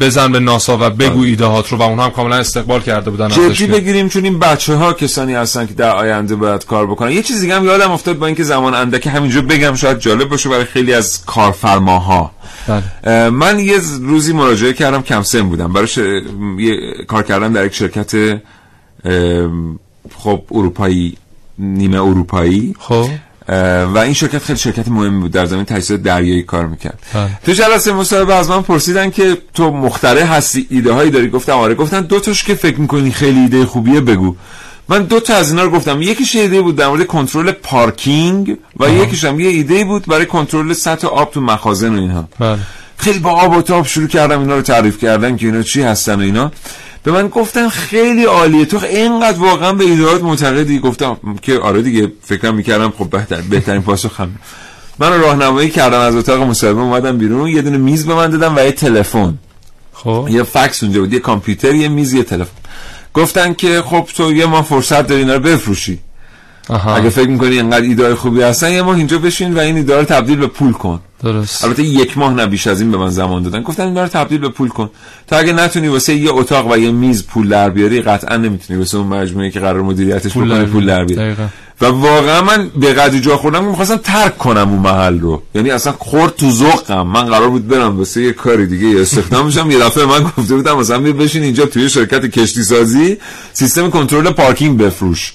بزن به ناسا و بگو ایده هات رو و اونها هم کاملا استقبال کرده بودن جدی بگیریم چون این بچه ها کسانی هستن که در آینده باید کار بکنن. یه چیز دیگه هم یادم افتاد با اینکه زمان اندکی همینجا بگم شاید جالب باشه برای خیلی از کارفرماها. بله. من یه روزی مراجعه کردم کم سن بودم. برای ش... یه کار کردن در یک شرکت خب اروپایی نیمه اروپایی. خب. و این شرکت خیلی شرکت مهمی بود. در زمین تجهیزات دریایی کار می‌کرد. بله. تو جلسه مصاحبه از من پرسیدن که تو مخترع هستی ایده هایی داری؟ گفتم آره. گفتن دو تاش که فکر می‌کنی خیلی ایده خوبیه بگو. من دو تا از اینا رو گفتم. یکیش ایده بود در مورد کنترل پارکینگ و یکیش هم یه ایده بود برای کنترل سطح آب تو مخازن و اینها. بله. خیلی با آب و تاب شروع کردم اینا رو تعریف کردن که اینا چی هستن و اینا. به من گفتن خیلی عالیه. تو اینقدر واقعا به ایدئات معتقدی. گفتم که آره دیگه فکرم می‌کردم خب بهتر بهترین پاسخ هم. من رو راهنمایی کردم از اتاق مصاحبه اومدم بیرون یه دونه میز به من دادن و یه تلفن. خب. یه فکس اونجا بود یه کامپیوتر یه میز یه تلفن. گفتن که خب تو یه ما فرصت داری اینا رو بفروشی. آها. اگه فکر می‌کنی اینقدر ایده خوبی هستن یه ماه اینجا بشین و این ایده رو تبدیل به پول کن. درست. البته یک ماه نه بیش از این به من زمان دادن. گفتن اینا رو تبدیل به پول کن. تا اگه نتونی واسه یه اتاق و یه میز پول در بیاری قطعا نمی‌تونی. واسه اون مجموعه که قرار مدیریتش پول بکنی پول در بیاری. دقیقاً. و واقعا من به قدری جا خوردم که می‌خواستم ترک کنم اون محل رو. یعنی اصلا خورد تو ذوقم. من قرار بود برم واسه یه کاری دیگه استخدام میشم یه دفعه من گفته بودم مثلا بیا بشین اینجا توی شرکت کشتی سازی سیستم کنترل پارکینگ بفروش.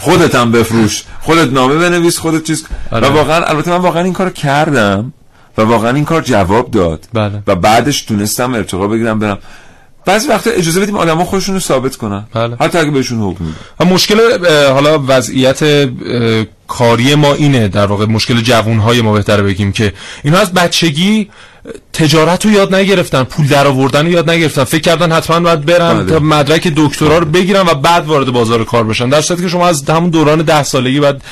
خودت هم بفروش. خودت نامه بنویس خودت چیز. و آره. واقعا البته من واقعا این کارو کردم و واقعا این کار جواب داد. بله. و بعدش تونستم ارتقا بگیرم برم. بعضی وقتا اجازه بدیم آدما خودشون رو ثابت کنن بله. حتی اگه بهشون حکم میدن مشکل حالا وضعیت کاری ما اینه در واقع مشکل جوانهای ما بهتره بگیم که اینا از بچگی تجارت رو یاد نگرفتن پول در آوردن رو یاد نگرفتن. فکر کردن حتما باید برن بله. تا مدرک دکترا رو بگیرن و بعد وارد بازار کار بشن. در صورتی که شما از همون دوران ده سالگی باید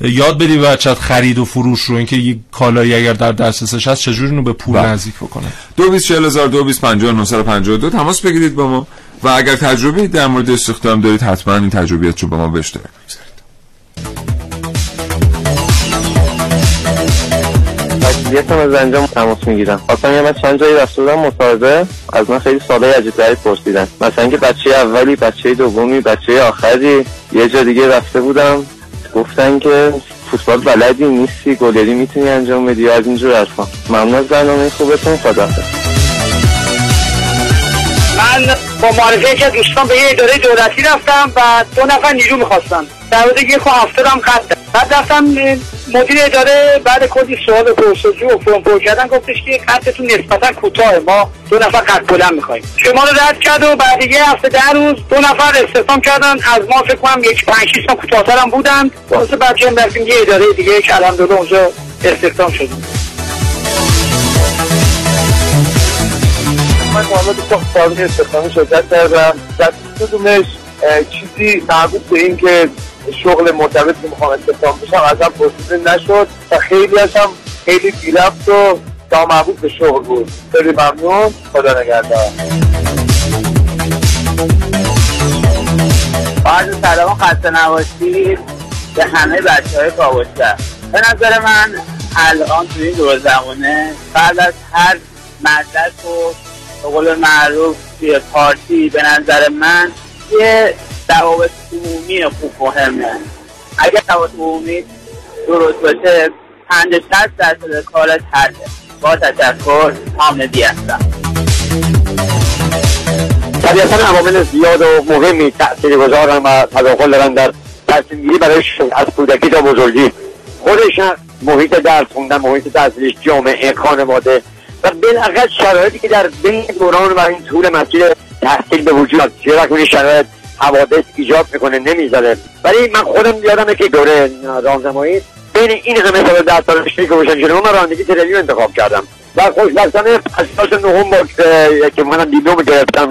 یاد بدی بچت خرید و فروش رو اینکه یک کالایی اگر در دسترسش هست چجوری اینو به پول بله. نزدیک بکنه؟ دو بیست چهل هزار دو بیست پنجاه نهصد و پنجاه و دو. تماس بگیرید با ما. و اگر تجربه در مورد استخدام دارید حتما این تجربیات رو با ما به اشتراک مسئولیتم از انجام تماس می‌گیرم. خواستم یه من چند جایی رفته بودم مصاحبه از من خیلی ساله عجیب غریب پرسیدن. مثلا که بچه اولی بچه دومی بچه آخری یه جا دیگه رفته بودم. گفتن که فوتبال بلدی نیستی گلری می‌تونی انجام بدی از اینجور حرفا. ممنون از برنامه خوبتون. خدا من با معرفی که دوستان به یه اداره دولتی رفتم و دو نفر نیرو می‌خواستم در مورد یک و هفتادم خط بعد رفتم مدیر اداره بعد کلی سوال پرسجو و فرم کردن گفتش که خطتون نسبتا کوتاه ما دو نفر قد بلند می‌خوایم. شما رو رد کرد و بعد یه هفته ده روز دو نفر استخدام کردن. از ما فکر کنم یک پنج شیش تا کوتاه‌تر هم بودن. واسه بچه هم رفتیم یه اداره دیگه که الحمدلله اونجا استخدام شدیم. من محمد سازمان استخدامی شرکت کردم. در کدومش چیزی مربوط به این که شغل مرتبط که می‌خوام استخدام بشم ازم پرسیده نشد و خیلی هم خیلی بیرفت و نامربوط به شغل بود. خیلی ممنون. خدا نگهدار. عرض سلام خسته نباشید. به همه بچه های کاوشگر. به نظر من الان تو این دور زمانه بعد از هر مدرک و به قول معروف توی پارتی به نظر من یه روابط عمومی خوب مهمه. اگر روابط عمومی درست باشه پنج شست درصد کارت حله با تشکر حامدی هستم طبیعتا عوامل زیاد و مهمی تأثیر گذارن و تداخل دارن در تصمیم گیری برای از کودکی تا بزرگی. خودش هم محیط درس خوندن محیط تحصیلش جامعه خانواده و بالاخص شرایطی که در بین دوران و این طول مسیر تحصیل به وجود چه رقمی شرایط حوادث ایجاد می‌کنه نمی‌ذاره. ولی من خودم یادمه که دوره راهنمایی بین این همه سال ده سال پیش که باشن جلو من رانندگی تریلی رو انتخاب کردم. و خوشبختانه از سال نهم که- منم دیپلم گرفتم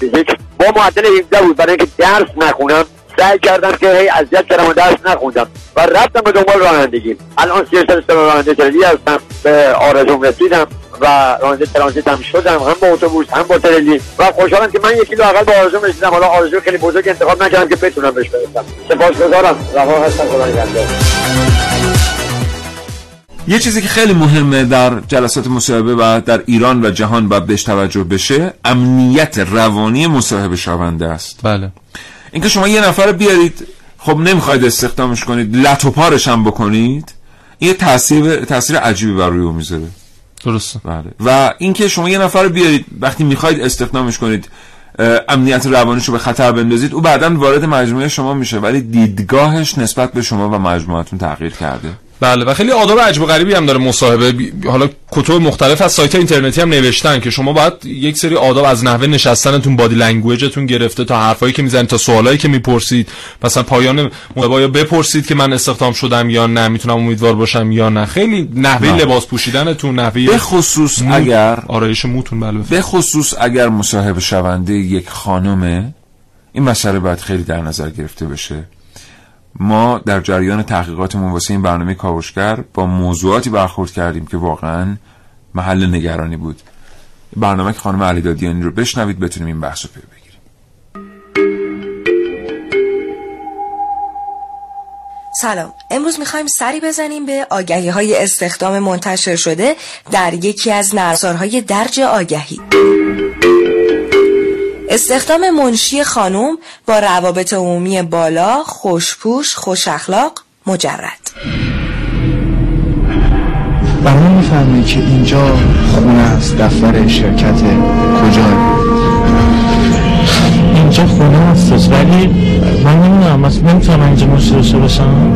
فیزیک. با معدل 17 بود برای اینکه درس نخونم سعی کردم که هی اذیت کردم و درس نخوندم و رفتم به دنبال رانندگی. الان سی سال سال تریلی هستم به آرزوم رسیدم. و راننده ترانزیت هم شدم هم با اتوبوس هم با تریلی و خوشحالم که من یکی لاقل با آرزوم رسیدم حالا آرزو خیلی بزرگ انتخاب نکردم که بتونم بهش برسم. سپاسگزارم. رها هستم. خدا نگهدار. یه چیزی که خیلی مهمه در جلسات مصاحبه و در ایران و جهان باید بهش توجه بشه امنیت روانی مصاحبه شونده است. بله. اینکه شما یه نفر بیارید خب نمی‌خواید استخدامش کنید لت و پارش هم بکنید این یه تاثیر تاثیر عجیبی بر روی اون می‌ذاره. درسته. بله. و اینکه شما یه نفر رو بیارید وقتی می‌خواید استخدامش کنید امنیت روانیش رو به خطر بندازید او بعدا وارد مجموعه شما میشه ولی دیدگاهش نسبت به شما و مجموعتون تغییر کرده. بله و خیلی آداب عجیب و غریبی هم داره مصاحبه. بی- حالا کتب مختلف از سایت اینترنتی هم نوشتن که شما باید یک سری آداب از نحوه نشستنتون body language تون گرفته تا حرفایی که می‌زنید تا سوالایی که می‌پرسید. مثلا پایان مصاحبه یا بپرسید که من استخدام شدم یا نه می‌تونم امیدوار باشم یا نه. خیلی نحوه نه. لباس پوشیدنتون نحوه به خصوص مو- اگر آرایش موتون بله به خصوص اگر مصاحبه شونده یک خانمه این مسئله باید خیلی در نظر گرفته بشه. ما در جریان تحقیقاتمون واسه این برنامه کاوشگر با موضوعاتی برخورد کردیم که واقعا محل نگرانی بود. برنامه که خانم علی دادیانی رو بشنوید بتونیم این بحث رو پی بگیریم. سلام. امروز می‌خوایم سری بزنیم به آگهی های استخدام منتشر شده در یکی از نرسارهای درج آگهی. استخدام منشی خانم با روابط عمومی بالا خوشپوش خوش اخلاق مجرد. من می‌فهمی که اینجا خونه است دفتر شرکت کجا؟ اینجا خونه هستش ولی من نمی‌دونم مثلا نمی‌تونم اینجا مشتری داشته باشم.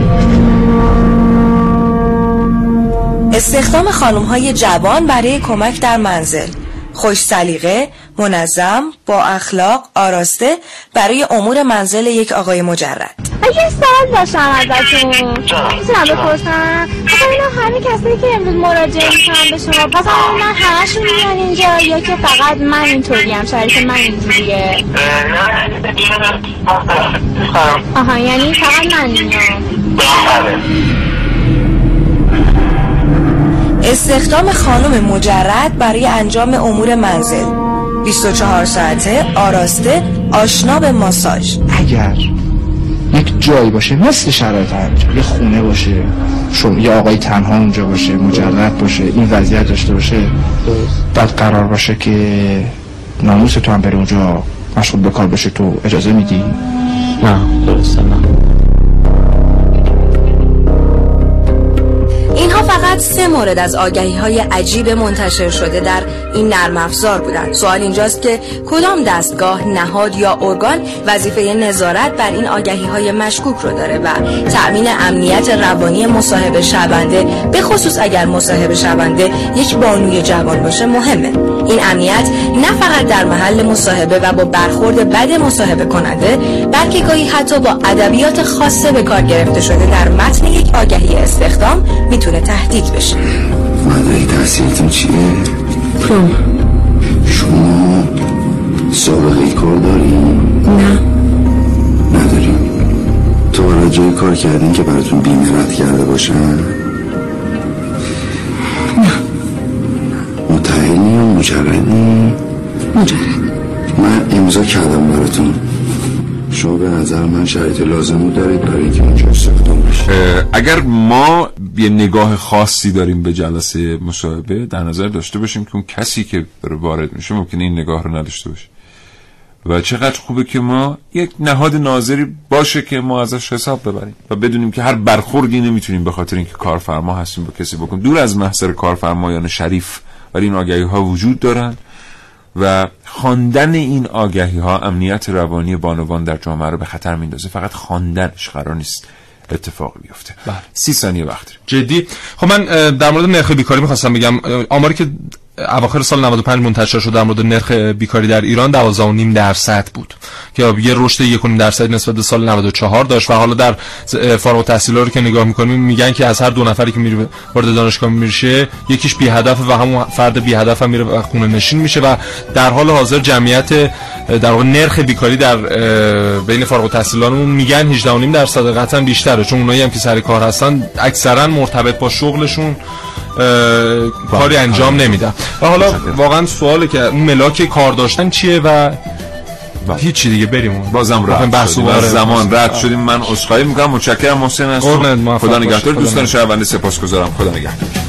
استخدام خانم های جوان برای کمک در منزل. خوش سلیقه، منظم، با اخلاق، آراسته برای امور منزل یک آقای مجرد. یه سوال داشتم ازتون. می‌تونم بپرسم؟ مثلا اینا همه کسایی که امروز مراجعه می‌کنن به شما پس من همشون میان اینجا یا که فقط من اینطوری هم شریک من اینجوریه. آها یعنی فقط من میام استخدام خانم مجرد برای انجام امور منزل. 24 ساعته آراسته آشنا به ماساژ. اگر یک جایی باشه مثل شرایط همینجا یه خونه باشه شما یه آقای تنها اونجا باشه مجرد باشه این وضعیت داشته باشه بعد قرار باشه که ناموس تو هم بره اونجا مشغول به کار باشه تو اجازه میدی؟ نه درسته نه. فقط سه مورد از آگهی های عجیب منتشر شده در این نرم افزار بودند. سوال اینجاست که کدام دستگاه نهاد یا ارگان وظیفه نظارت بر این آگهی های مشکوک رو داره و تأمین امنیت روانی مصاحبه شونده به خصوص اگر مصاحبه شونده یک بانوی جوان باشه مهمه. این امنیت نه فقط در محل مصاحبه و با برخورد بد مصاحبه کننده بلکه گاهی حتی با ادبیات خاصه به کار گرفته شده. در متن یک آگهی استخدام می‌تونه تهدید بشه مدرک تحصیلتون چیه؟ پروم شما سابقه کار داری؟ نه نداری تو برای جای کار کردین که براتون بیمه رد کرده باشن؟ نه متعینی یا مجردی؟ مجرد من امضا کردم براتون شما به نظر من شرایط لازم رو دارید برای اینکه اونجا استخدام بشید اه، اگر ما یه نگاه خاصی داریم به جلسه مصاحبه در نظر داشته باشیم که اون کسی که وارد میشه ممکنه این نگاه رو نداشته باشه. و چقدر خوبه که ما یک نهاد ناظری باشه که ما ازش حساب ببریم و بدونیم که هر برخوردی نمی‌تونیم به خاطر اینکه کارفرما هستیم با کسی بکنیم دور از محضر کارفرمایان شریف ولی این آگهی ها وجود دارن و خواندن این آگهی ها امنیت روانی بانوان در جامعه رو به خطر میندازه فقط خواندنش قرار نیست. اتفاق بیفته. سی ثانیه وقت. جدی؟ خب من در مورد نرخ بیکاری می‌خواستم بگم. آماری که اواخر سال 95 منتشر شد در مورد نرخ بیکاری در ایران 12.5 درصد بود. که یه رشد 1.5 درصد نسبت به سال 94 داشت و حالا در فارغ التحصیلا رو که نگاه می‌کنیم میگن که از هر دو نفری که میره وارد دانشگاه میشه یکیش بی هدف و همون فرد بی هدف هم میره و خونه نشین میشه و در حال حاضر جمعیت در واقع نرخ بیکاری در بین فارغ التحصیلانمون میگن 18.5 درصد قطعا بیشتره. چون اونایی هم که سر کار هستن اکثرا مرتبط با شغلشون کاری انجام نمیدن و حالا واقعا سواله که اون ملاک کار داشتن چیه و هیچی دیگه بریم. بازم رد بحث و. زمان رد شدیم. من عذرخواهی می‌کنم. متشکرم محسن موفق خدا. نگهدار. دوستان. شنونده سپاسگزارم. خدا نگهدار.